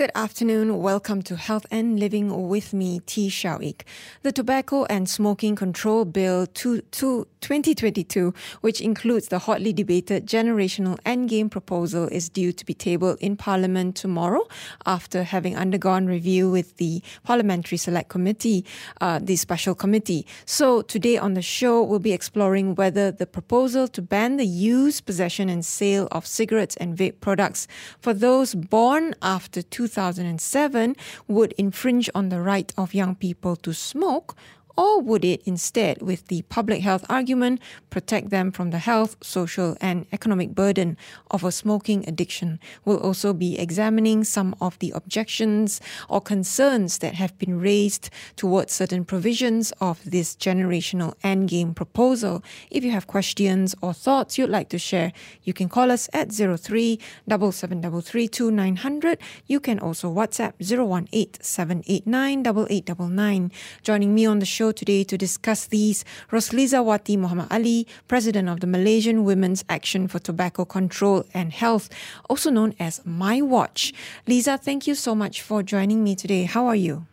Good afternoon. Welcome to Health and Living with me, Tee Shiao Eek. The Tobacco and Smoking Control Bill 2, 2, 2022, which includes the hotly debated generational endgame proposal, is due to be tabled in Parliament tomorrow after having undergone review with the Parliamentary Select Committee, uh, the special committee. So today on the show, we'll be exploring whether the proposal to ban the use, possession, and sale of cigarettes and vape products for those born after 2000 2007 would infringe on the right of young people to smoke or would it instead, with the public health argument, protect them from the health, social, and economic burden of a smoking addiction? We'll also be examining some of the objections or concerns that have been raised towards certain provisions of this generational endgame proposal. If you have questions or thoughts you'd like to share, you can call us at 03 900. You can also WhatsApp 018 789 8899. Joining me on the show today to discuss these, Rosliza Wati Muhammad Ali, President of the Malaysian Women's Action for Tobacco Control and Health, also known as My Watch. Lisa, thank you so much for joining me today. How are you?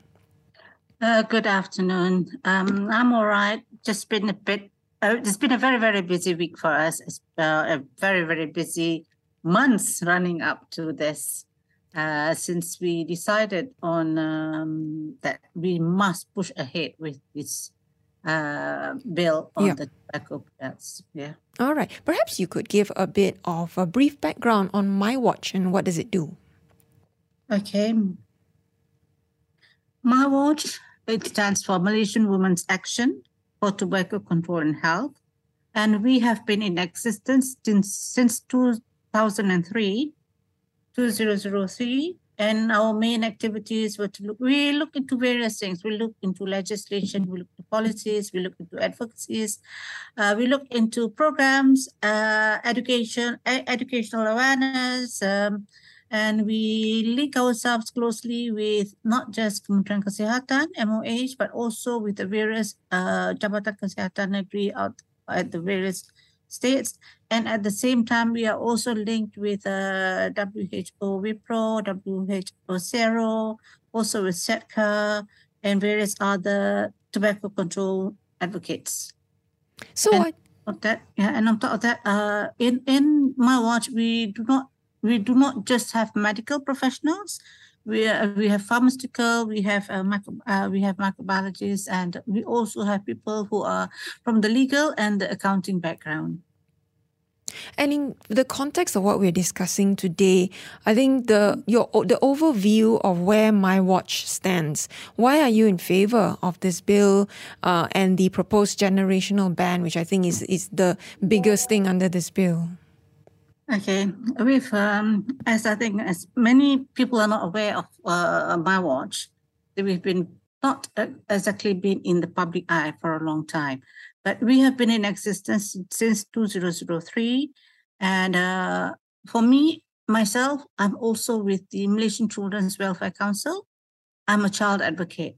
Uh, good afternoon. Um, I'm all right. Just been a bit. Uh, it's been a very very busy week for us. It's uh, a very very busy months running up to this uh, since we decided on um, that we must push ahead with this uh, bill on yeah. the tobacco products. Yeah. All right. Perhaps you could give a bit of a brief background on My Watch and what does it do? Okay. My Watch, it stands for Malaysian Women's Action for Tobacco Control and Health. And we have been in existence since, since 2003 2003 and our main activities were to look we look into various things we look into legislation we look into policies we look into advocacies uh, we look into programs uh, education educational awareness um, and we link ourselves closely with not just Kementerian Kesihatan MOH but also with the various uh, Jabatan Kesihatan Negeri out at the various states. And at the same time, we are also linked with uh, WHO WPRO, WHO SEARO, also with SEATCA, and various other tobacco control advocates. So and I... that, yeah, and on top of that, uh, in in my watch, we do not we do not just have medical professionals. We uh, we have pharmaceutical, we have uh, micro, uh, we have microbiologists, and we also have people who are from the legal and the accounting background. And in the context of what we're discussing today, I think the your the overview of where my watch stands. Why are you in favor of this bill uh, and the proposed generational ban, which I think is is the biggest thing under this bill? Okay, with um, as I think as many people are not aware of uh, my watch, we've been not exactly been in the public eye for a long time. But we have been in existence since 2003. And uh, for me, myself, I'm also with the Malaysian Children's Welfare Council. I'm a child advocate.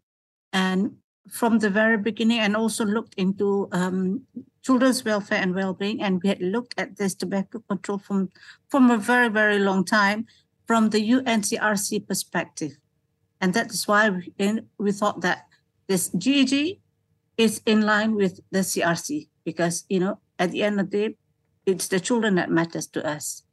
And from the very beginning, and also looked into um, children's welfare and well-being, and we had looked at this tobacco control from from a very very long time, from the UNCRC perspective, and that is why we, we thought that this GEG is in line with the CRC because, you know, at the end of the day, it's the children that matters to us.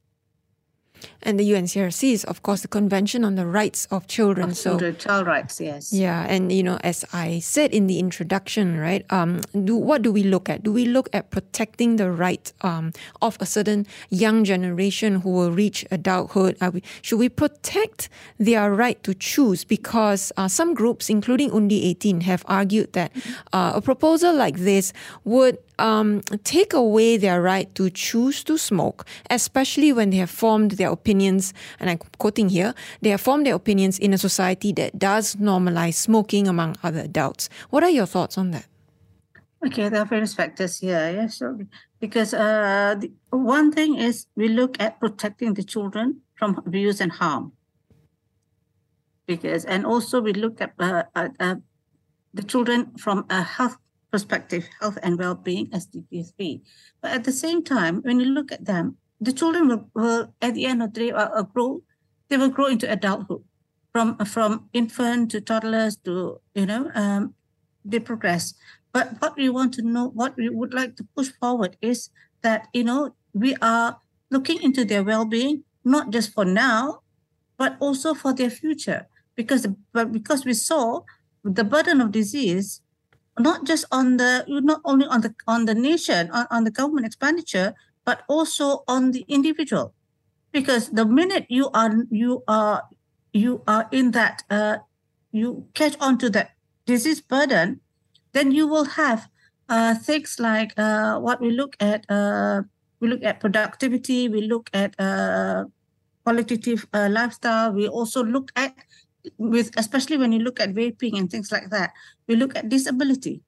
And the UNCRC is, of course, the Convention on the Rights of Children. Of so, child rights, yes. Yeah, and you know, as I said in the introduction, right? Um, do what do we look at? Do we look at protecting the right um, of a certain young generation who will reach adulthood? We, should we protect their right to choose? Because uh, some groups, including Undi 18, have argued that uh, a proposal like this would um, take away their right to choose to smoke, especially when they have formed their opinions, and I'm quoting here, they have formed their opinions in a society that does normalize smoking among other adults. What are your thoughts on that? Okay, there are various factors here. Yeah, because uh, the, one thing is we look at protecting the children from abuse and harm. Because and also we look at uh, uh, the children from a health perspective, health and well-being, SDG 3. But at the same time, when you look at them, the children will, will at the end of the day, uh, uh, grow, they will grow into adulthood. From, from infant to toddlers to, you know, um, they progress. But what we want to know, what we would like to push forward is that, you know, we are looking into their well-being, not just for now, but also for their future. Because, but because we saw the burden of disease not just on the not only on the on the nation on, on the government expenditure but also on the individual. Because the minute you are you are you are in that uh, you catch on to that disease burden then you will have uh, things like uh, what we look at uh, we look at productivity we look at uh, qualitative uh, lifestyle we also look at with especially when you look at vaping and things like that, we look at disability.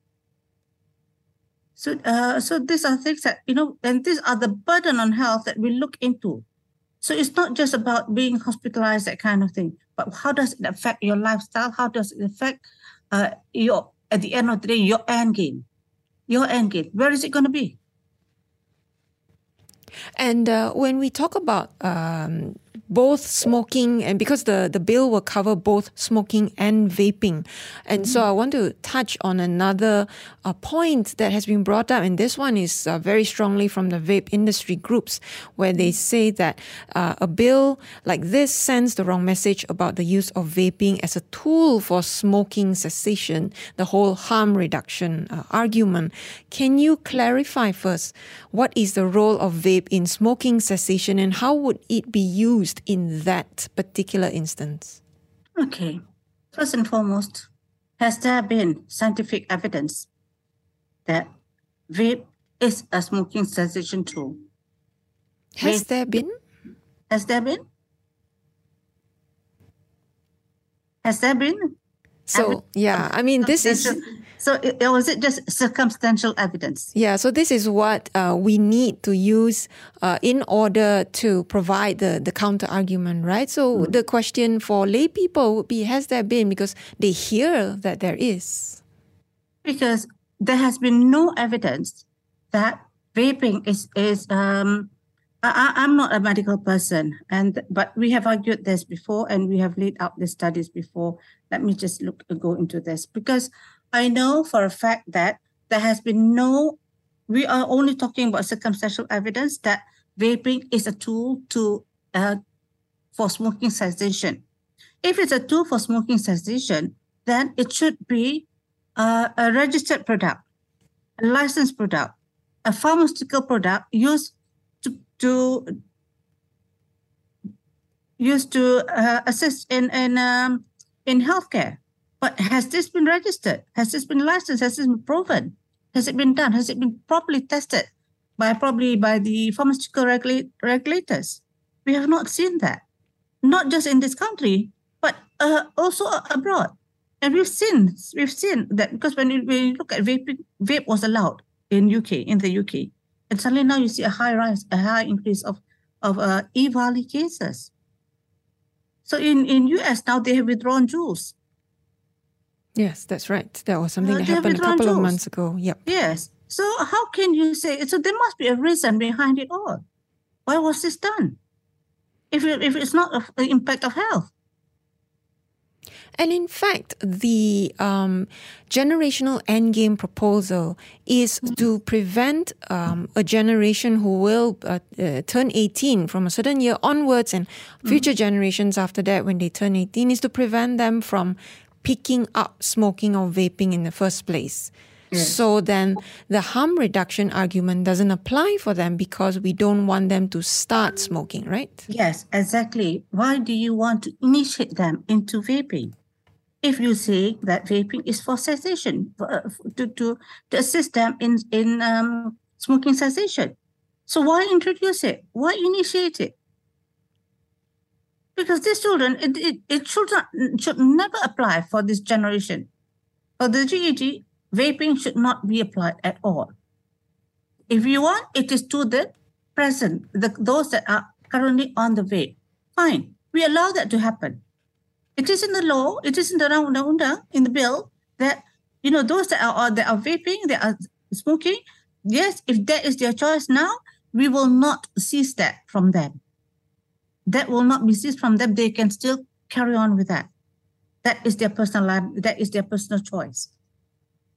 So, uh, so these are things that you know, and these are the burden on health that we look into. So it's not just about being hospitalized, that kind of thing, but how does it affect your lifestyle? How does it affect uh, your at the end of the day your end game, your end game? Where is it going to be? And uh, when we talk about um, both smoking and because the, the bill will cover both smoking and vaping. And mm-hmm. so I want to touch on another uh, point that has been brought up, and this one is uh, very strongly from the vape industry groups, where they say that uh, a bill like this sends the wrong message about the use of vaping as a tool for smoking cessation, the whole harm reduction uh, argument. Can you clarify first what is the role of vape in smoking cessation and how would it be used? Used in that particular instance? Okay. First and foremost, has there been scientific evidence that vape is a smoking cessation tool? Has vape, there been? Has there been? Has there been? So, yeah, I mean, this is so, was it just circumstantial evidence? Yeah. So this is what uh, we need to use uh, in order to provide the the counter argument, right? So mm. the question for lay people would be: Has there been? Because they hear that there is. Because there has been no evidence that vaping is is um, I, am not a medical person, and but we have argued this before, and we have laid out the studies before. Let me just look go into this because I know for a fact that there has been no, we are only talking about circumstantial evidence that vaping is a tool to uh, for smoking cessation. If it's a tool for smoking cessation, then it should be uh, a registered product, a licensed product, a pharmaceutical product used to, used to uh, assist in in um, in healthcare. But has this been registered? Has this been licensed? Has this been proven? Has it been done? Has it been properly tested by probably by the pharmaceutical regula- regulators? We have not seen that, not just in this country, but uh, also abroad. And we've seen we've seen that because when you, when you look at vaping, vape was allowed in UK in the UK, and suddenly now you see a high rise, a high increase of of uh, EVALI cases. So in in US now they have withdrawn Juuls Yes, that's right. That was something uh, that happened a couple of months ago. Yep. Yes. So how can you say so? There must be a reason behind it all. Why was this done? If it, if it's not the impact of health. And in fact, the um, generational endgame proposal is mm-hmm. to prevent um, a generation who will uh, uh, turn 18 from a certain year onwards and future mm-hmm. generations after that, when they turn 18, is to prevent them from picking up smoking or vaping in the first place. So then the harm reduction argument doesn't apply for them because we don't want them to start smoking, right? Yes, exactly. Why do you want to initiate them into vaping? If you say that vaping is for cessation, uh, to, to, to assist them in, in um, smoking cessation. So why introduce it? Why initiate it? because these children, it, it, it should, not, should never apply for this generation. For the GEG, vaping should not be applied at all. If you want, it is to the present, the, those that are currently on the vape. Fine, we allow that to happen. It is in the law, it is in the undang in the bill that You know, those that are that are vaping, that are smoking, yes, if that is their choice now, we will not seize that from them. That will not be seized from them. They can still carry on with that. That is their personal life. That is their personal choice.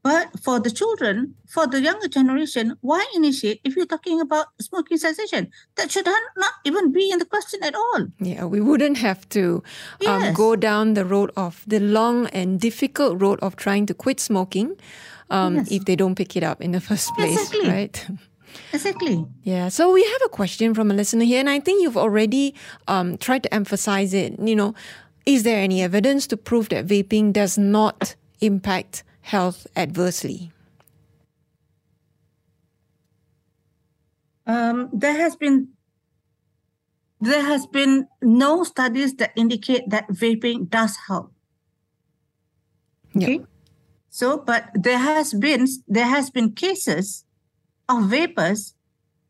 But for the children, for the younger generation, why initiate if you're talking about smoking cessation? That should not even be in the question at all. Yeah, we wouldn't have to um, yes. go down the road of the long and difficult road of trying to quit smoking um, yes. if they don't pick it up in the first place, exactly. right? Exactly. Yeah. So we have a question from a listener here, and I think you've already um, tried to emphasize it. You know, is there any evidence to prove that vaping does not impact health adversely? Um, there has been there has been no studies that indicate that vaping does help. Okay. Yep. So, but there has been there has been cases of vapers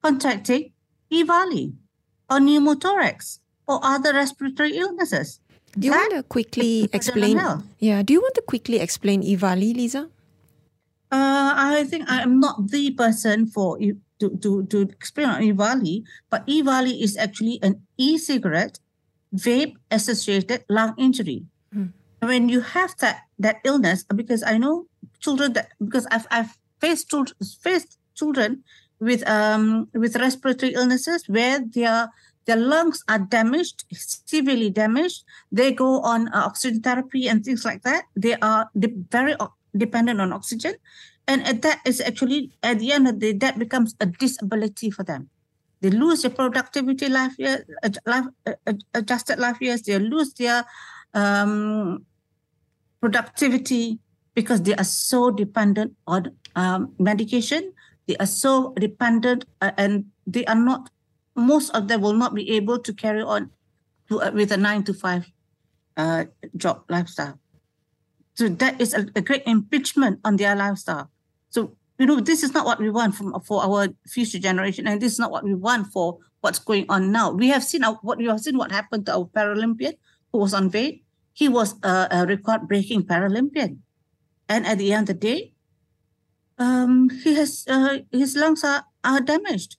contracting EVALI or pneumothorax or other respiratory illnesses. Do you want to quickly explain? Yeah. Do you want to quickly explain EVALI, Lisa? Uh, I think I am not the person for to, to, to explain on EVALI, but EVALI is actually an e-cigarette vape associated lung injury. Mm. When you have that that illness, because I know children that because I've I've faced children faced children with um with respiratory illnesses where their their lungs are damaged, severely damaged. They go on uh, oxygen therapy and things like that. They are de- very o- dependent on oxygen, and that is actually at the end of the day that becomes a disability for them. They lose their productivity life year, life uh, adjusted life years. They lose their um, productivity because they are so dependent on um, medication. They are so dependent, uh, and they are not most of them will not be able to carry on to, uh, with a nine to five uh, job lifestyle. So that is a, a, great impeachment on their lifestyle. So you know this is not what we want from for our future generation, and this is not what we want for what's going on now. We have seen our, what we have seen what happened to our Paralympian who was on. He was a, a record-breaking Paralympian, and at the end of the day, um, he has uh, his lungs are, are damaged.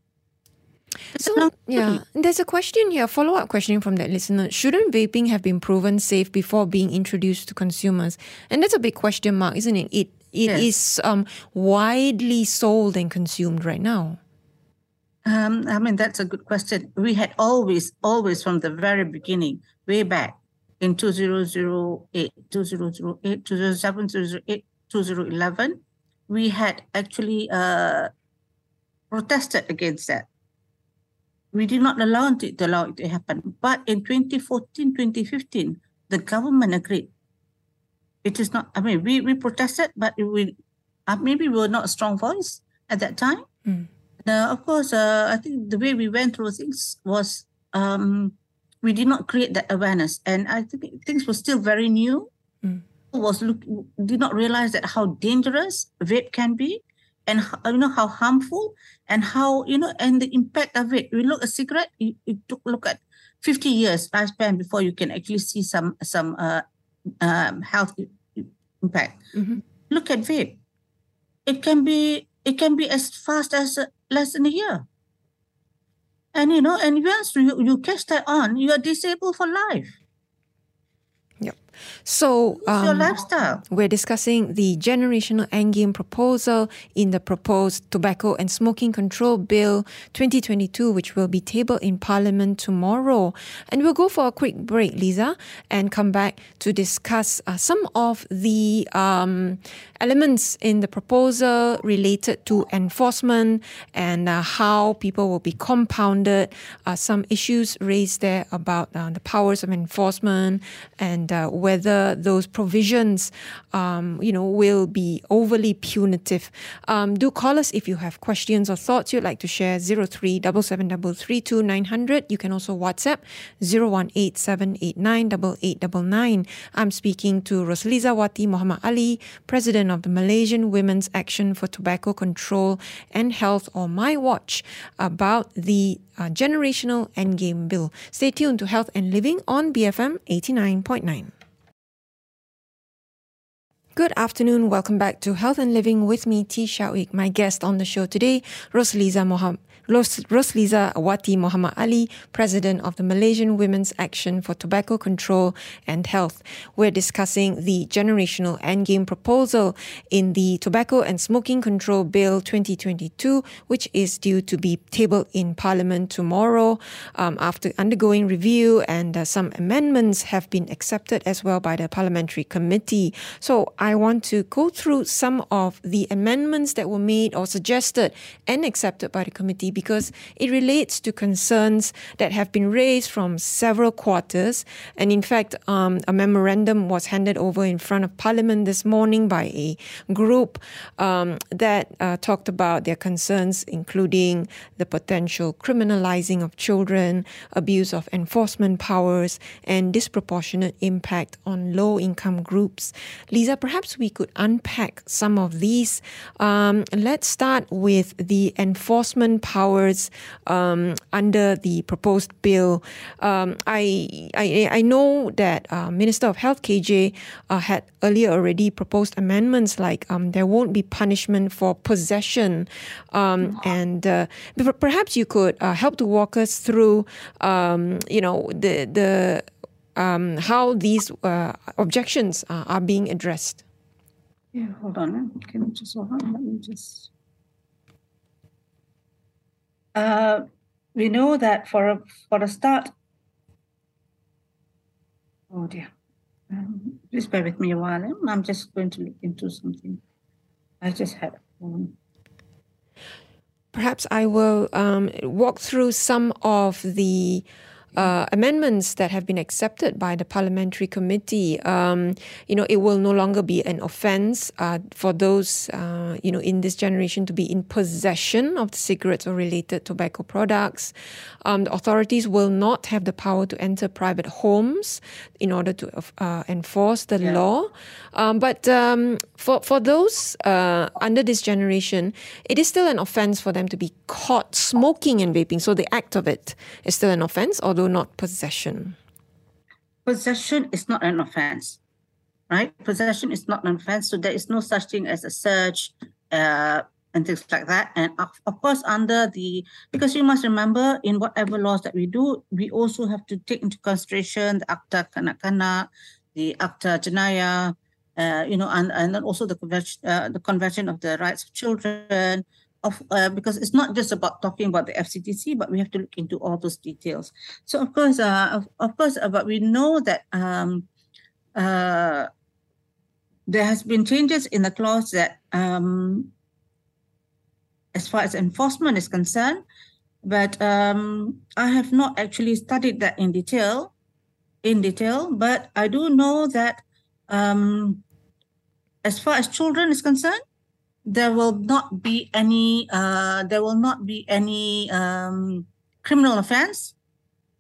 So, yeah, there's a question here, follow up question from that listener. Shouldn't vaping have been proven safe before being introduced to consumers? And that's a big question mark, isn't it? It it yes. is um, widely sold and consumed right now. Um, I mean, that's a good question. We had always, always from the very beginning, way back in 2008, 2008, 2007, 2008, 2011, we had actually uh, protested against that we did not allow it to allow it to happen. But in 2014, 2015, the government agreed. It is not, I mean, we, we protested, but we uh, maybe we were not a strong voice at that time. Mm. Uh, of course, uh, I think the way we went through things was um, we did not create that awareness. And I think things were still very new. Mm. Was look did not realize that how dangerous vape can be and you know how harmful and how you know and the impact of it we look at cigarette you, you look at 50 years lifespan before you can actually see some some uh, um, health impact. Mm-hmm. look at vape. It can be it can be as fast as uh, less than a year. And you know and once you, you catch that on you are disabled for life so um, your lifestyle. We're discussing the generational endgame proposal in the proposed Tobacco and Smoking Control Bill 2022, which will be tabled in Parliament tomorrow. And we'll go for a quick break, Lisa, and come back to discuss uh, some of the um, elements in the proposal related to enforcement and uh, how people will be compounded. Uh, some issues raised there about uh, the powers of enforcement and uh, whether those provisions, um, you know, will be overly punitive. Um, do call us if you have questions or thoughts you'd like to share. Zero three double seven double three two nine hundred. You can also WhatsApp zero one eight seven eight nine double eight double nine. I'm speaking to Rosliza Wati Muhammad Ali, President of the Malaysian Women's Action for Tobacco Control and Health, or My Watch, about the uh, Generational Endgame Bill. Stay tuned to Health and Living on BFM 89.9. Good afternoon. Welcome back to Health and Living with me, Tee Shiao Eek. My guest on the show today, Rosliza Mohammed. Rosliza Awati Muhammad Ali, President of the Malaysian Women's Action for Tobacco Control and Health. We're discussing the generational endgame proposal in the Tobacco and Smoking Control Bill 2022, which is due to be tabled in Parliament tomorrow um, after undergoing review, and uh, some amendments have been accepted as well by the Parliamentary Committee. So I want to go through some of the amendments that were made or suggested and accepted by the committee because it relates to concerns that have been raised from several quarters. And in fact, um, a memorandum was handed over in front of Parliament this morning by a group um, that uh, talked about their concerns, including the potential criminalizing of children, abuse of enforcement powers, and disproportionate impact on low income groups. Lisa, perhaps we could unpack some of these. Um, let's start with the enforcement power powers um, under the proposed bill. Um, I, I, I know that uh, Minister of Health KJ uh, had earlier already proposed amendments like um, there won't be punishment for possession, um, and uh, perhaps you could uh, help to walk us through, um, you know, the the um, how these uh, objections are being addressed. Yeah, hold on. Can you just hold on? Let me just. Uh, we know that for a, for a start, oh dear, um, please bear with me a while. Eh? I'm just going to look into something. I just had. Um, Perhaps I will um, walk through some of the uh, amendments that have been accepted by the parliamentary committee, um, you know, it will no longer be an offence uh, for those, uh, you know, in this generation to be in possession of the cigarettes or related tobacco products. Um, the authorities will not have the power to enter private homes in order to uh, enforce the yeah. law. Um, but um, for for those uh, under this generation, it is still an offence for them to be caught smoking and vaping. So the act of it is still an offence, although although not possession? Possession is not an offense, right? Possession is not an offense. So there is no such thing as a search uh, and things like that. And of, of course, under the, because you must remember in whatever laws that we do, we also have to take into consideration the Akta Kanak-Kanak, the Akta Jenayah, uh, you know, and, and then also the convention, uh, the Convention of the Rights of Children, of uh, because it's not just about talking about the FCTC, but we have to look into all those details. So of course, uh, of, of course, uh, but we know that um, uh, there has been changes in the clause that, um, as far as enforcement is concerned, but um, I have not actually studied that in detail, in detail. But I do know that, um, as far as children is concerned, there will not be any uh, there will not be any um, criminal offense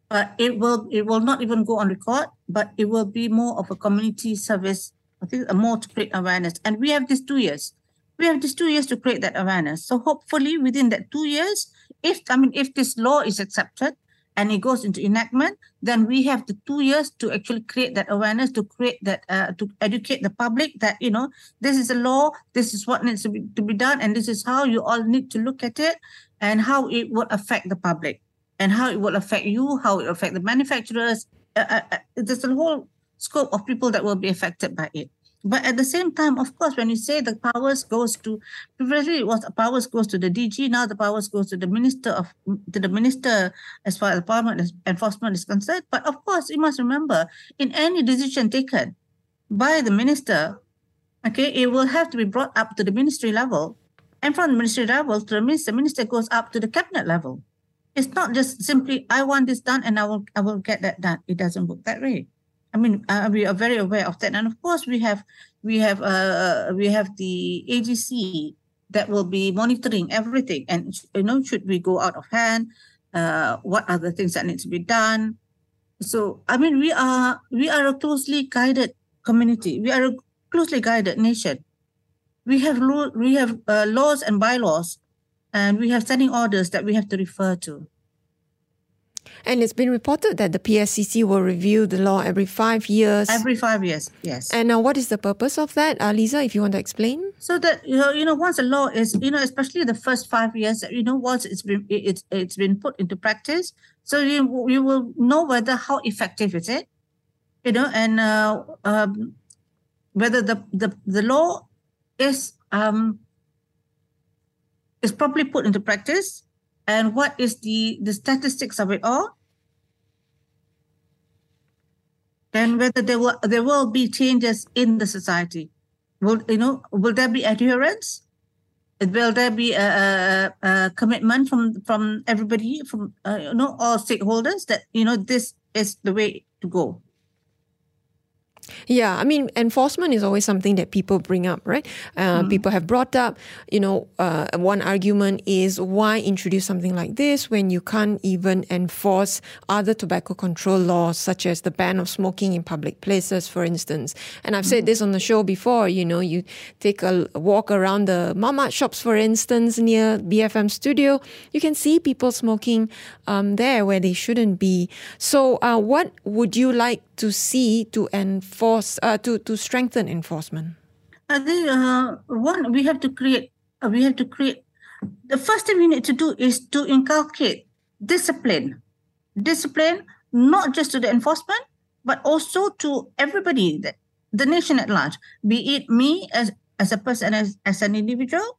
but it will it will not even go on record but it will be more of a community service i think a more to create awareness and we have these two years we have these two years to create that awareness so hopefully within that two years if i mean if this law is accepted and it goes into enactment, then we have the two years to actually create that awareness, to create that, uh, to educate the public that you know this is a law, this is what needs to be to be done, and this is how you all need to look at it, and how it would affect the public, and how it will affect you, how it will affect the manufacturers. Uh, uh, uh there's a whole scope of people that will be affected by it. But at the same time, of course, when you say the powers goes to previously it was powers goes to the DG, now the powers goes to the minister of to the minister as far as parliament enforcement is concerned. But of course, you must remember in any decision taken by the minister, okay, it will have to be brought up to the ministry level. And from the ministry level to the minister, minister goes up to the cabinet level. It's not just simply I want this done and I will I will get that done. It doesn't work that way. I mean, uh, we are very aware of that, and of course, we have we have uh, we have the AGC that will be monitoring everything, and you know, should we go out of hand? Uh, what are the things that need to be done? So, I mean, we are we are a closely guided community. We are a closely guided nation. We have lo- we have uh, laws and bylaws, and we have standing orders that we have to refer to. And it's been reported that the PSCC will review the law every five years. Every five years, yes. And now, what is the purpose of that, uh, Lisa? If you want to explain. So that you know, you know, once a law is, you know, especially the first five years, you know, once it's been it's it's been put into practice, so you you will know whether how effective is it, you know, and uh, um, whether the the the law is um is properly put into practice and what is the the statistics of it all? And whether there will there will be changes in the society. Will you know will there be adherence? Will there be a, a, a commitment from from everybody from uh, you know all stakeholders that you know this is the way to go yeah, I mean, enforcement is always something that people bring up, right? Uh, mm. People have brought up, you know, uh, one argument is why introduce something like this when you can't even enforce other tobacco control laws, such as the ban of smoking in public places, for instance. And I've mm. said this on the show before, you know, you take a walk around the mamak shops, for instance, near BFM studio, you can see people smoking um, there where they shouldn't be. So, uh, what would you like to see to enforce uh, to to strengthen enforcement? I think uh, one we have to create uh, we have to create the first thing we need to do is to inculcate discipline, discipline not just to the enforcement but also to everybody that the nation at large, be it me as as a person as, as an individual,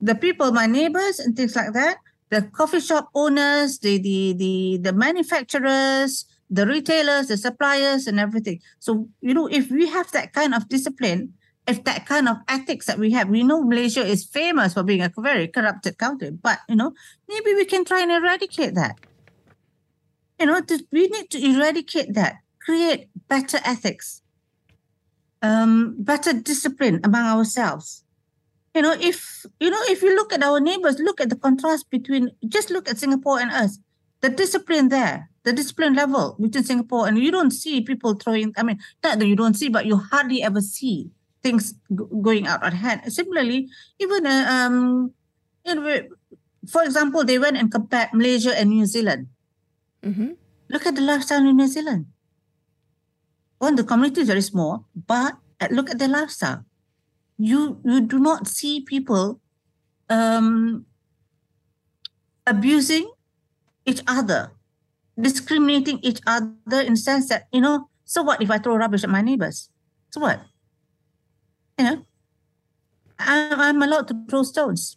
the people, my neighbors and things like that, the coffee shop owners, the the the the manufacturers, the retailers, the suppliers, and everything. So, you know, if we have that kind of discipline, if that kind of ethics that we have, we know Malaysia is famous for being a very corrupted country, but, you know, maybe we can try and eradicate that. You know, we need to eradicate that, create better ethics, um, better discipline among ourselves. You know, if you know, if you look at our neighbors, look at the contrast between just look at Singapore and us. The discipline there, the discipline level between Singapore and you don't see people throwing. I mean, not that you don't see, but you hardly ever see things g- going out of hand. Similarly, even uh, um, you know, for example, they went and compared Malaysia and New Zealand. Mm-hmm. Look at the lifestyle in New Zealand. One, the community is very small, but look at their lifestyle. You you do not see people um, abusing each other discriminating each other in the sense that, you know, so what if I throw rubbish at my neighbors? So what? You know, I'm allowed to throw stones.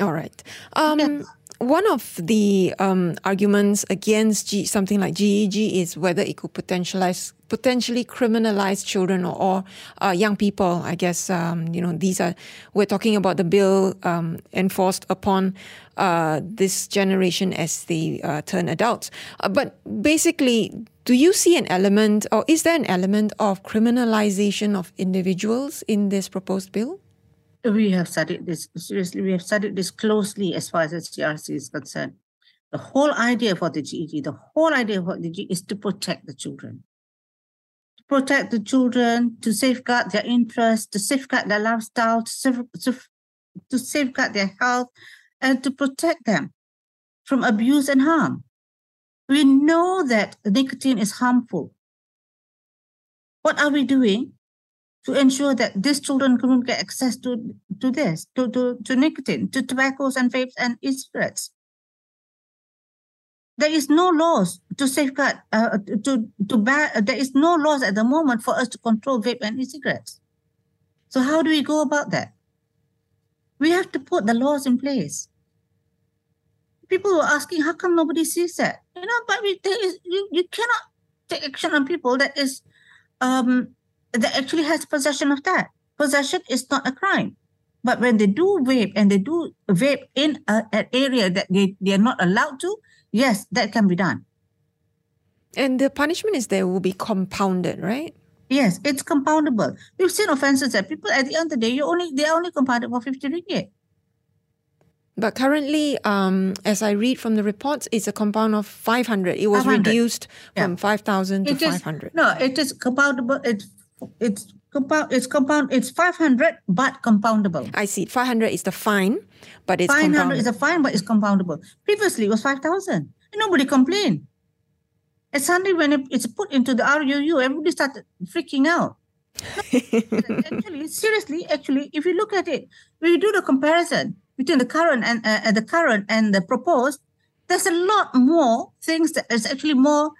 All right. Um, yes. One of the um, arguments against G, something like GEG is whether it could potentialize potentially criminalize children or, or uh, young people. I guess um, you know these are we're talking about the bill um, enforced upon uh, this generation as they uh, turn adults. Uh, but basically, do you see an element, or is there an element of criminalization of individuals in this proposed bill? We have studied this seriously. We have studied this closely as far as the CRC is concerned. The whole idea for the GEG, the whole idea for the GEG is to protect the children To protect the children, to safeguard their interests, to safeguard their lifestyle, to, to, to safeguard their health, and to protect them from abuse and harm. We know that nicotine is harmful. What are we doing to ensure that these children can get access to, to this, to, to, to nicotine, to tobaccos and vapes and e-cigarettes? there is no laws to safeguard uh, to to ban. There is no laws at the moment for us to control vape and e-cigarettes. So how do we go about that? We have to put the laws in place. People were asking, how come nobody sees that? You know, but we, there is, you, you cannot take action on people that is um, that actually has possession of that. Possession is not a crime. But when they do vape and they do vape in a, an area that they, they are not allowed to, Yes, that can be done. And the punishment is there will be compounded, right? Yes, it's compoundable. We've seen offences that people at the end of the day, you only they are only compounded for 50 ringgit. But currently, um, as I read from the reports, it's a compound of 500. It was 500. reduced yeah. from 5,000 to 500. No, it is compoundable. It's, it's compound. It's compound. It's five hundred, but compoundable. I see. Five hundred is the fine, but it's Five hundred is a fine, but it's compoundable. Previously, it was five thousand. Nobody complained. And suddenly, when it- it's put into the RUU, everybody started freaking out. actually, seriously, actually, if you look at it, when you do the comparison between the current and uh, uh, the current and the proposed, there's a lot more things that is actually more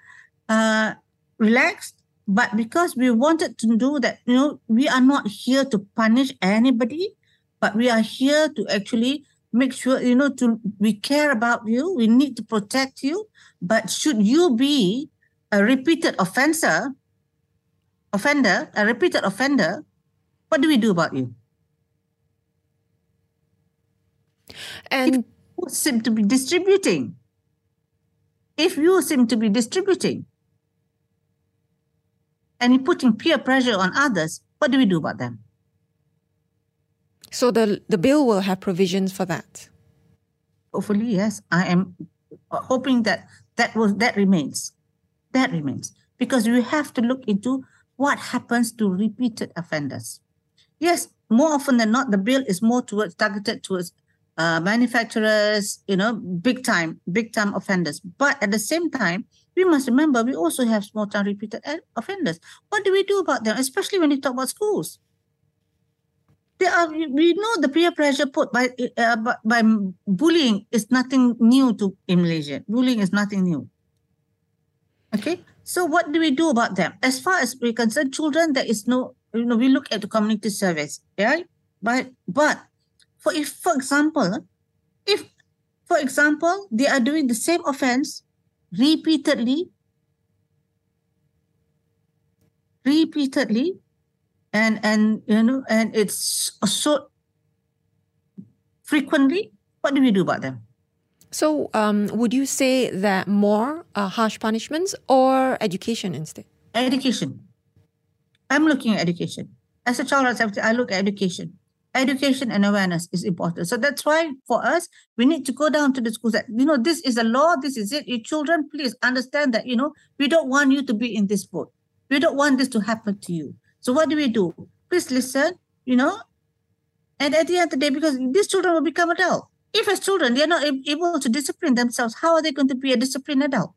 uh, relaxed. But because we wanted to do that, you know, we are not here to punish anybody, but we are here to actually make sure, you know, to we care about you. We need to protect you. But should you be a repeated offender, offender, a repeated offender, what do we do about you? and You seem to be distributing. If you seem to be distributing and putting peer pressure on others, what do we do about them? so the the bill will have provisions for that. Hopefully, yes. I am hoping that that will that remains. That remains because we have to look into what happens to repeated offenders. Yes, more often than not, the bill is more towards targeted towards uh, manufacturers, you know, big time, big time offenders. But at the same time, we must remember we also have small time repeated offenders. What do we do about them, especially when you talk about schools? They are, we know the peer pressure put by uh, by, by bullying is nothing new to in Malaysia. Bullying is nothing new. Okay, so what do we do about them? As far as we're concerned, children, there is no, you know, we look at the community service, right? But but for if, for example, if for example they are doing the same offense repeatedly, repeatedly, and and you know, and it's so frequently, what do we do about them? So, um, would you say that more uh, harsh punishments or education instead? Education. I'm looking at education. As a child rights I look at education. Education and awareness is important. So that's why for us, we need to go down to the schools that, you know, this is a law, this is it. You children, please understand that, you know, we don't want you to be in this boat. We don't want this to happen to you. So what do we do? Please listen, you know, and at the end of the day, because these children will become adult. If as children, they're not able to discipline themselves, how are they going to be a disciplined adult?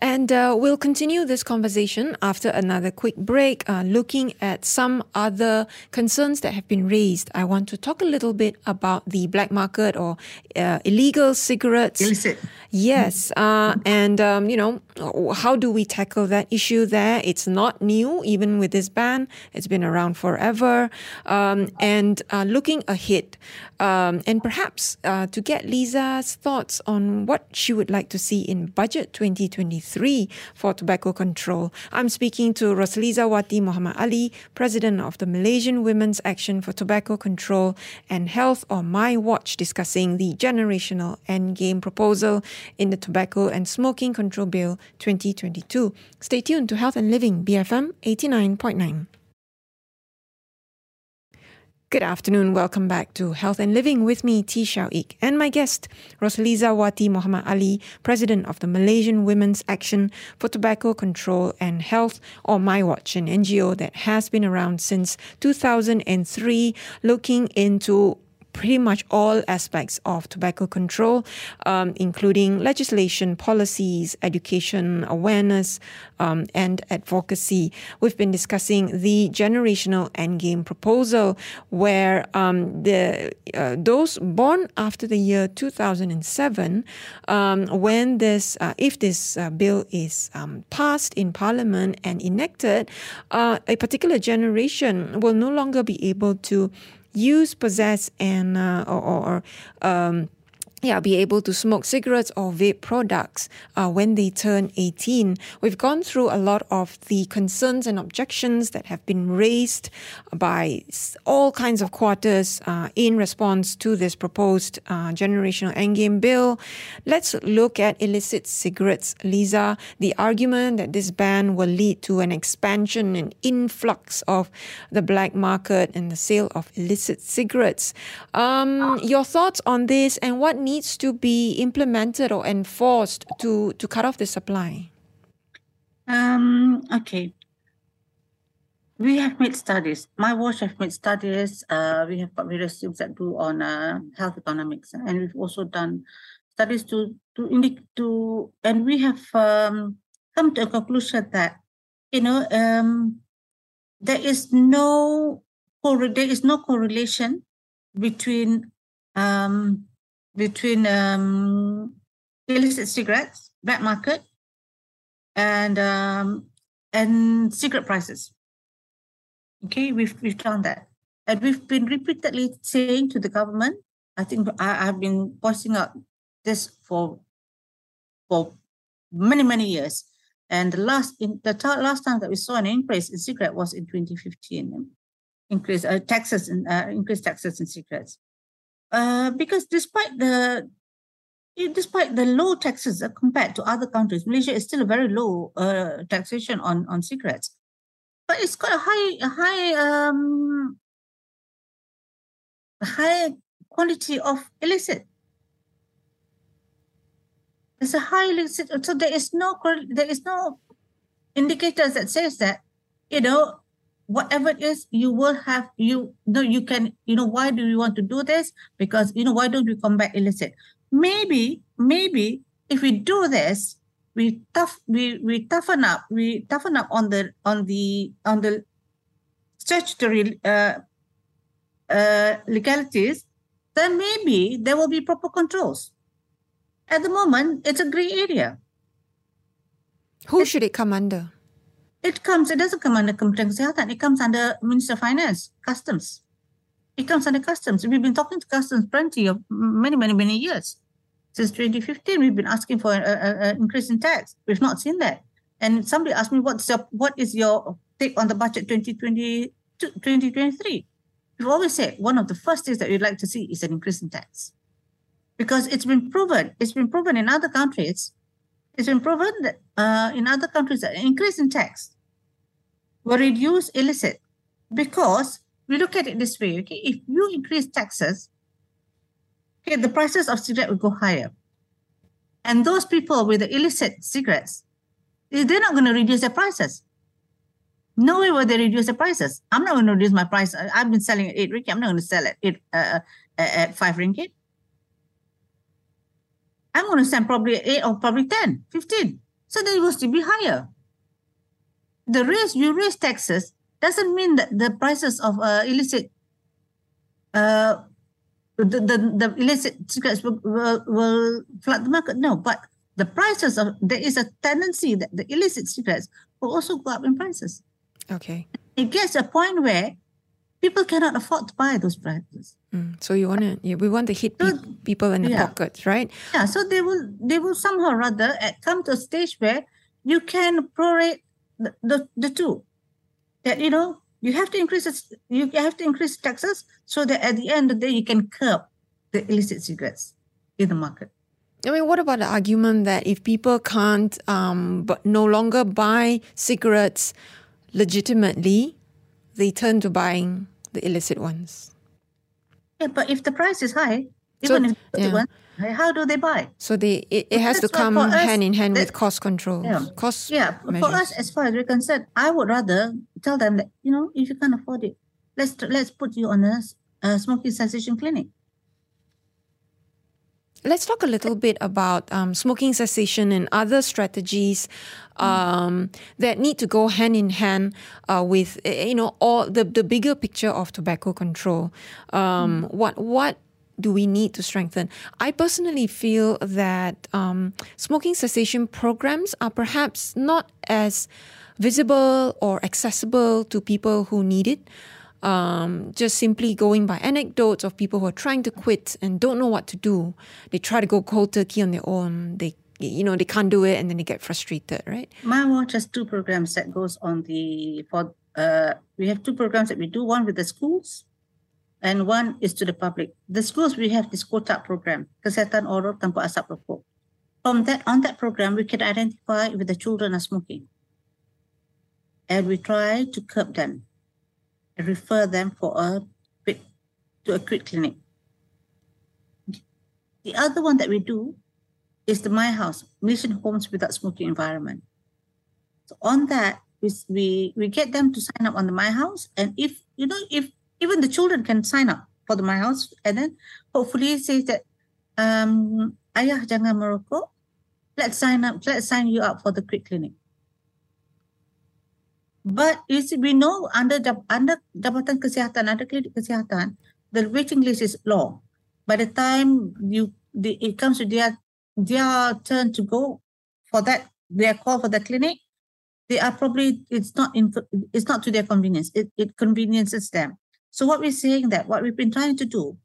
And uh, we'll continue this conversation after another quick break, uh, looking at some other concerns that have been raised. I want to talk a little bit about the black market or uh, illegal cigarettes. Illicit. Yes, uh, and um, you know, how do we tackle that issue there? It's not new, even with this ban. It's been around forever. Um, and uh, looking ahead, um, and perhaps uh, to get Lisa's thoughts on what she would like to see in Budget 2023 for tobacco control. I'm speaking to Rosaliza Wati Muhammad Ali, President of the Malaysian Women's Action for Tobacco Control and Health, or My Watch, discussing the generational endgame proposal in the Tobacco and Smoking Control Bill 2022. Stay tuned to Health and Living, BFM 89.9. Good afternoon. Welcome back to Health and Living with me, Tee Shiao Eek, and my guest, Rosaliza Wati Muhammad Ali, President of the Malaysian Women's Action for Tobacco Control and Health, or MyWatch, an NGO that has been around since 2003, looking into pretty much all aspects of tobacco control, um, including legislation, policies, education, awareness, um, and advocacy. We've been discussing the generational endgame proposal, where um, the uh, those born after the year 2007, um, when this, uh, if this uh, bill is um, passed in Parliament and enacted, uh, a particular generation will no longer be able to use, possess, and uh, or, or um, yeah, be able to smoke cigarettes or vape products uh, when they turn 18. We've gone through a lot of the concerns and objections that have been raised by all kinds of quarters uh, in response to this proposed uh, generational endgame bill. Let's look at illicit cigarettes, Lisa. The argument that this ban will lead to an expansion and influx of the black market and the sale of illicit cigarettes. Um, your thoughts on this and what needs to be implemented or enforced to, to cut off the supply? Um, okay. We have made studies. My watch have made studies. Uh, we have got various things that do on uh, health economics, and we've also done studies to to indicate to, and we have um, come to a conclusion that you know um, there is no there is no correlation between um, between um, illicit cigarettes, black market, and um, and cigarette prices. Okay, we've we've done that, and we've been repeatedly saying to the government. I think I, I've been voicing out this for for many many years. And the last in the last time that we saw an increase in cigarette was in 2015. Increase uh, taxes and uh, taxes in cigarettes. Uh, because despite the despite the low taxes compared to other countries, Malaysia is still a very low uh, taxation on on cigarettes but it's got a high high um high quality of illicit. It's a high illicit, so there is no there is no indicators that says that you know whatever it is you will have you know you can you know why do you want to do this because you know why don't we combat illicit maybe maybe if we do this we tough we we toughen up we toughen up on the on the on the statutory uh, uh, legalities, then maybe there will be proper controls. At the moment, it's a gray area. Who it, should it come under? It comes. It doesn't come under Kementerian Kesihatan. It comes under Minister of Finance, Customs. It comes under Customs. We've been talking to Customs plenty of many, many, many years. Since 2015, we've been asking for an increase in tax. We've not seen that. And somebody asked me, what's your, what is your take on the budget 2020, 2023? We've always said one of the first things that we'd like to see is an increase in tax. Because it's been proven, it's been proven in other countries, it's been proven that uh, in other countries that increase in tax will reduce illicit. Because we look at it this way, okay, if you increase taxes, okay, the prices of cigarette will go higher. And those people with the illicit cigarettes, they're not going to reduce their prices. No way will they reduce the prices. I'm not going to reduce my price. I've been selling at 8 ringgit. I'm not going to sell it at, uh, at 5 ringgit. I'm going to send probably 8 or probably 10, 15. So they will still be higher. The raise, you raise taxes doesn't mean that the prices of uh, illicit uh, the, the, the illicit cigarettes will, will, will flood the market. No, but the prices of there is a tendency that the illicit cigarettes will also go up in prices. Okay. It gets a point where people cannot afford to buy those prices. Mm, so you want to, yeah, we want to hit so, pe- people in the yeah. pockets, right? Yeah. So they will, they will somehow rather come to a stage where you can prorate the, the, the two. That you know you have to increase you have to increase taxes so that at the end of the day you can curb the illicit cigarettes in the market. I mean, what about the argument that if people can't, um, but no longer buy cigarettes legitimately, they turn to buying the illicit ones? Yeah, but if the price is high, even so, if the yeah. one, how do they buy? So they it, it has to come hand in hand with cost control. Yeah, cost yeah. Measures. For us, as far as we're concerned, I would rather tell them that you know if you can't afford it, let's let's put you on a, a smoking cessation clinic. Let's talk a little bit about um, smoking cessation and other strategies um, that need to go hand in hand uh, with you know all the, the bigger picture of tobacco control. Um, mm. What what do we need to strengthen? I personally feel that um, smoking cessation programs are perhaps not as visible or accessible to people who need it. Um, just simply going by anecdotes of people who are trying to quit and don't know what to do. They try to go cold turkey on their own. They you know they can't do it and then they get frustrated right MyWatch has two programs that goes on the for uh we have two programs that we do one with the schools and one is to the public. The schools we have this KOTAK program, kesihatan oral tanpa asap rokok. From that on that program, we can identify if the children are smoking, and we try to curb them, refer them for a to a quit clinic. The other one that we do is the My House Malaysian Homes Without Smoking Environment. So on that, we, we we get them to sign up on the My House, and if you know if even the children can sign up for the My House, and then hopefully say that um, ayah jangan merokok, let's sign up, let's sign you up for the quit clinic. But you see, we know under under Jabatan Kesihatan, under klinik kesihatan, the waiting list is long. By the time you the, it comes to their their turn to go for that, their call for the clinic, they are probably it's not in it's not to their convenience. It it conveniences them. So what we're saying that what we've been trying to do,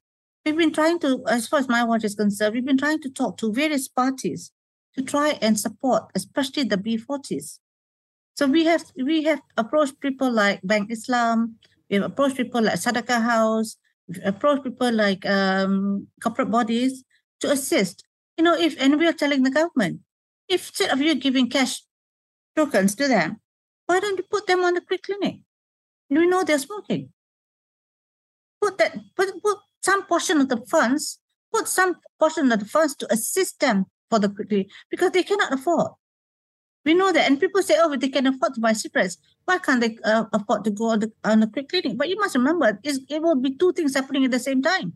we've been trying to, as far as MyWatch is concerned, we've been trying to talk to various parties to try and support, especially the B40s. So we have we have approached people like Bank Islam, we've approached people like Sadaqah House, we've approached people like um, corporate bodies to assist. You know, if and we are telling the government, if instead of you giving cash tokens to them, why don't you put them on the quit clinic? We know they're smoking. Put that put, put some portion of the funds, put some portion of the funds to assist them for the quickly because they cannot afford. We know that, and people say, "Oh, they can afford to buy cigarettes. Why can't they uh, afford to go on the on the quit clinic?" But you must remember, it will be two things happening at the same time.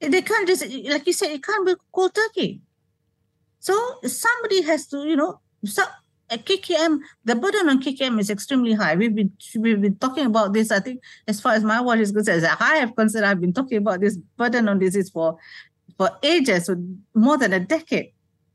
They can't just, like you said, it can't be cold turkey. So somebody has to, you know, so KKM, the burden on KKM is extremely high. We've been we've been talking about this. I think as far as MyWatch is concerned, I have considered I've been talking about this burden on disease for for ages, for more than a decade.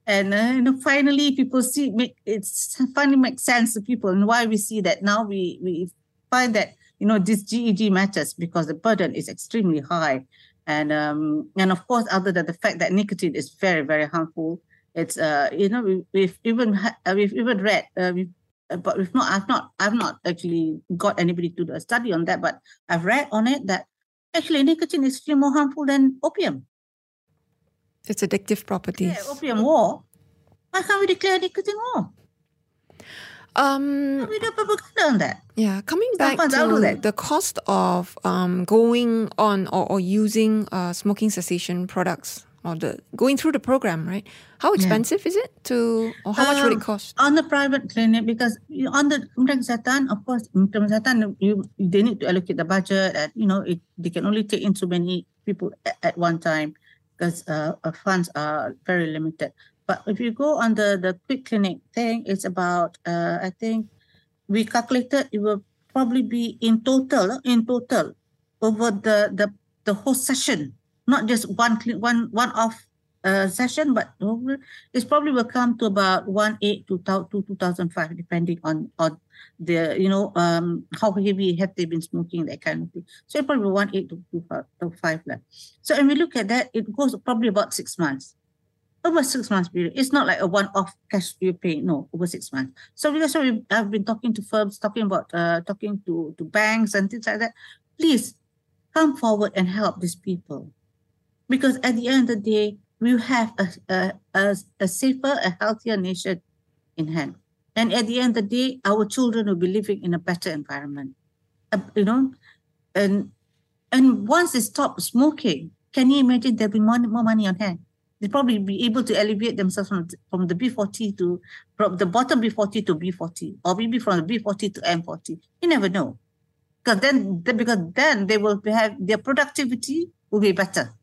And uh, you know, finally, people see make it's finally makes sense to people, and why we see that now we we find that you know this GEG matters because the burden is extremely high, and um and of course, other than the fact that nicotine is very very harmful, it's uh you know we, we've even uh, we've even read uh, we've uh, but we've not I've not I've not actually got anybody to do a study on that, but I've read on it that actually nicotine is actually more harmful than opium. Its addictive properties. Yeah, opium war. Why can't we declare nicotine war? Um, we do propaganda on that. Yeah, coming back to the cost of um, going on or, or using uh, smoking cessation products or the going through the program, right? How expensive yeah. is it to, or how um, much would it um, cost? On the private clinic, because on the Kementerian Kesihatan, of course, Kementerian Kesihatan, you, they need to allocate the budget and, you know, it, they can only take in so many people at, at one time because uh, funds are very limited. But if you go under the, the quit clinic thing, it's about, uh, I think we calculated it will probably be in total, in total, over the, the, the whole session, not just one one one off uh, session, but it's probably will come to about one eight to, to 2005, depending on, on the, you know, um, how heavy have they been smoking, that kind of thing. So it probably one eight to, to, to five. Like. So when we look at that, it goes probably about six months. Over six months period. It's not like a one-off cash you pay. No, over six months. So why we, I've been talking to firms, talking about uh, talking to, to banks and things like that. Please come forward and help these people. Because at the end of the day, we have a, a, a, a safer, a healthier nation in hand. And at the end of the day, our children will be living in a better environment. Uh, you know, and and once they stop smoking, can you imagine there'll be more, more money on hand? They'll probably be able to elevate themselves from, from the B40 to from the bottom B40 to B40, or maybe from the B40 to M40. You never know. Because then because then they will have their productivity will be better.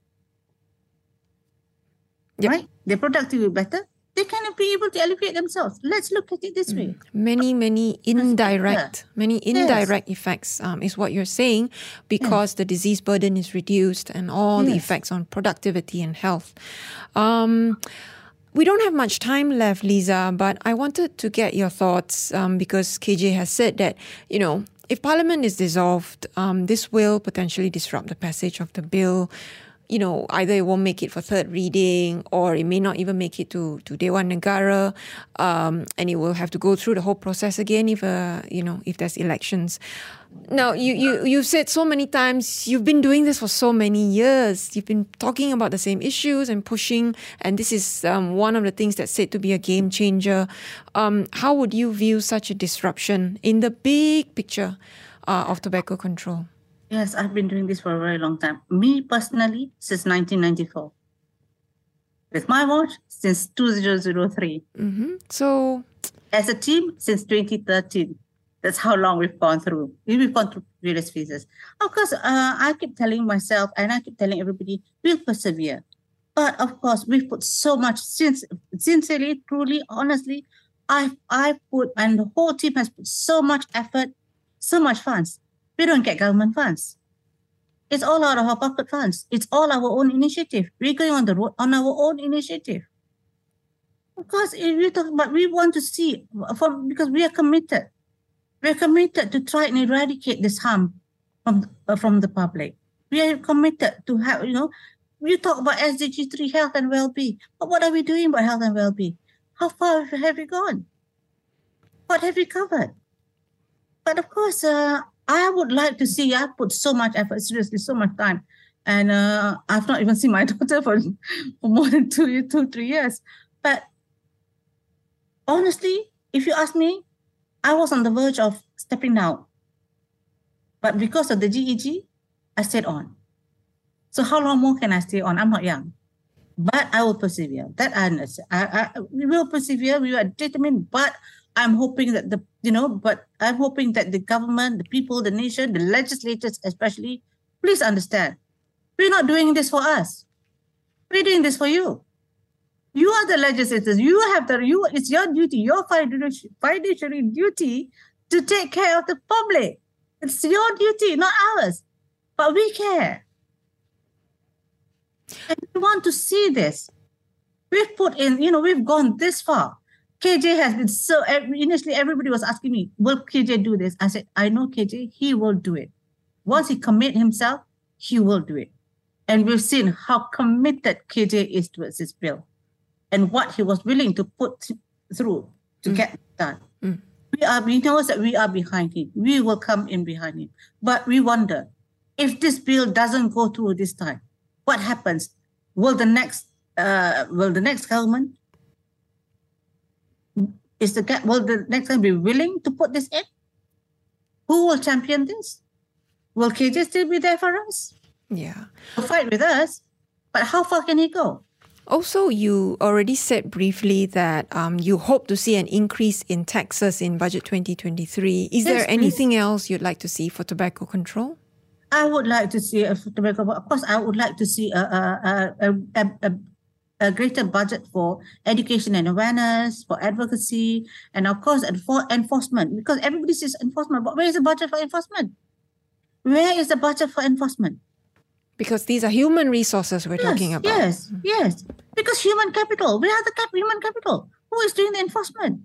Yep. Right? Their productivity will be better they cannot be able to elevate themselves. Let's look at it this mm. way. Many, many indirect, many indirect yes. effects um, is what you're saying, because yes. the disease burden is reduced and all yes. the effects on productivity and health. Um, we don't have much time left, Lisa, but I wanted to get your thoughts um, because KJ has said that you know if Parliament is dissolved, um, this will potentially disrupt the passage of the bill you know, either it won't make it for third reading or it may not even make it to, to Dewan Negara. Um, and it will have to go through the whole process again if, uh, you know, if there's elections. Now, you, you, you've said so many times, you've been doing this for so many years. You've been talking about the same issues and pushing, and this is um, one of the things that's said to be a game changer. Um, how would you view such a disruption in the big picture uh, of tobacco control? Yes, I've been doing this for a very long time. Me personally, since 1994. With MyWatch since 2003. Mm-hmm. So, as a team since 2013. That's how long we've gone through. We've gone through various phases. Of course, uh, I keep telling myself and I keep telling everybody, we'll persevere. But of course, we've put so much since sincerely, truly, honestly, I've I've put and the whole team has put so much effort, so much funds. We don't get government funds. It's all out of our pocket funds. It's all our own initiative. We're going on the road on our own initiative. Of course, if we talk about we want to see because we are committed. We're committed to try and eradicate this harm from uh, from the public. We are committed to have you know. You talk about SDG three health and well-being, but what are we doing about health and well-being? How far have we gone? What have we covered? But of course, uh, I would like to see. I put so much effort, seriously, so much time, and uh, I've not even seen my daughter for, for more than two, two, three years. But honestly, if you ask me, I was on the verge of stepping out, But because of the GEG, I stayed on. So how long more can I stay on? I'm not young, but I will persevere. That I. I, I, we will persevere. We are determined, but I'm hoping that the you know, but I'm hoping that the government, the people, the nation, the legislators especially, please understand. We're not doing this for us. We're doing this for you. You are the legislators. You have the you. It's your duty, your fiduciary duty, to take care of the public. It's your duty, not ours. But we care, and we want to see this. We've put in, you know, we've gone this far. KJ has been so initially everybody was asking me, will KJ do this? I said, I know KJ, he will do it. Once he commit himself, he will do it. And we've seen how committed KJ is towards this bill and what he was willing to put through to mm. get done. Mm. We are we know that we are behind him. We will come in behind him. But we wonder if this bill doesn't go through this time, what happens? Will the next uh, will the next government is the gap will the next time be willing to put this in? Who will champion this? Will KJ still be there for us? Yeah. He'll fight with us, but how far can he go? Also, you already said briefly that um, you hope to see an increase in taxes in budget 2023. Is yes, there anything please. else you'd like to see for tobacco control? I would like to see a tobacco. Of course, I would like to see a, a, a, a, a a greater budget for education and awareness, for advocacy, and of course, and for enforcement. Because everybody says enforcement, but where is the budget for enforcement? Where is the budget for enforcement? Because these are human resources we're yes, talking about. Yes, yes. Because human capital. Where are the cap- human capital? Who is doing the enforcement?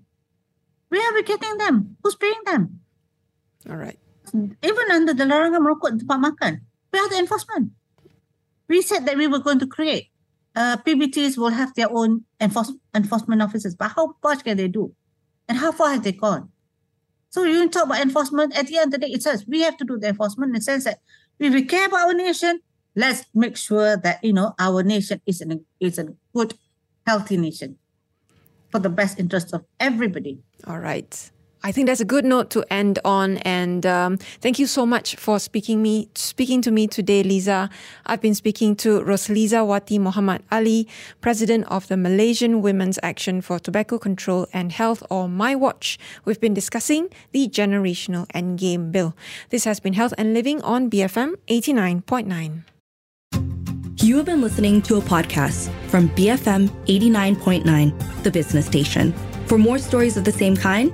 Where are we getting them? Who's paying them? All right. Even under the larangan merokok tempat makan, where are the enforcement? We said that we were going to create uh, PBTs will have their own enforce- enforcement officers, but how much can they do? And how far have they gone? So you talk about enforcement, at the end of the day, it says we have to do the enforcement in the sense that if we care about our nation, let's make sure that you know our nation is an is a good, healthy nation for the best interest of everybody. All right. I think that's a good note to end on. And um, thank you so much for speaking me speaking to me today, Lisa. I've been speaking to Roslizawati Muhammad Ali, President of the Malaysian Women's Action for Tobacco Control and Health, or MyWatch. We've been discussing the generational endgame bill. This has been Health and Living on BFM 89.9. You have been listening to a podcast from BFM 89.9, the business station. For more stories of the same kind,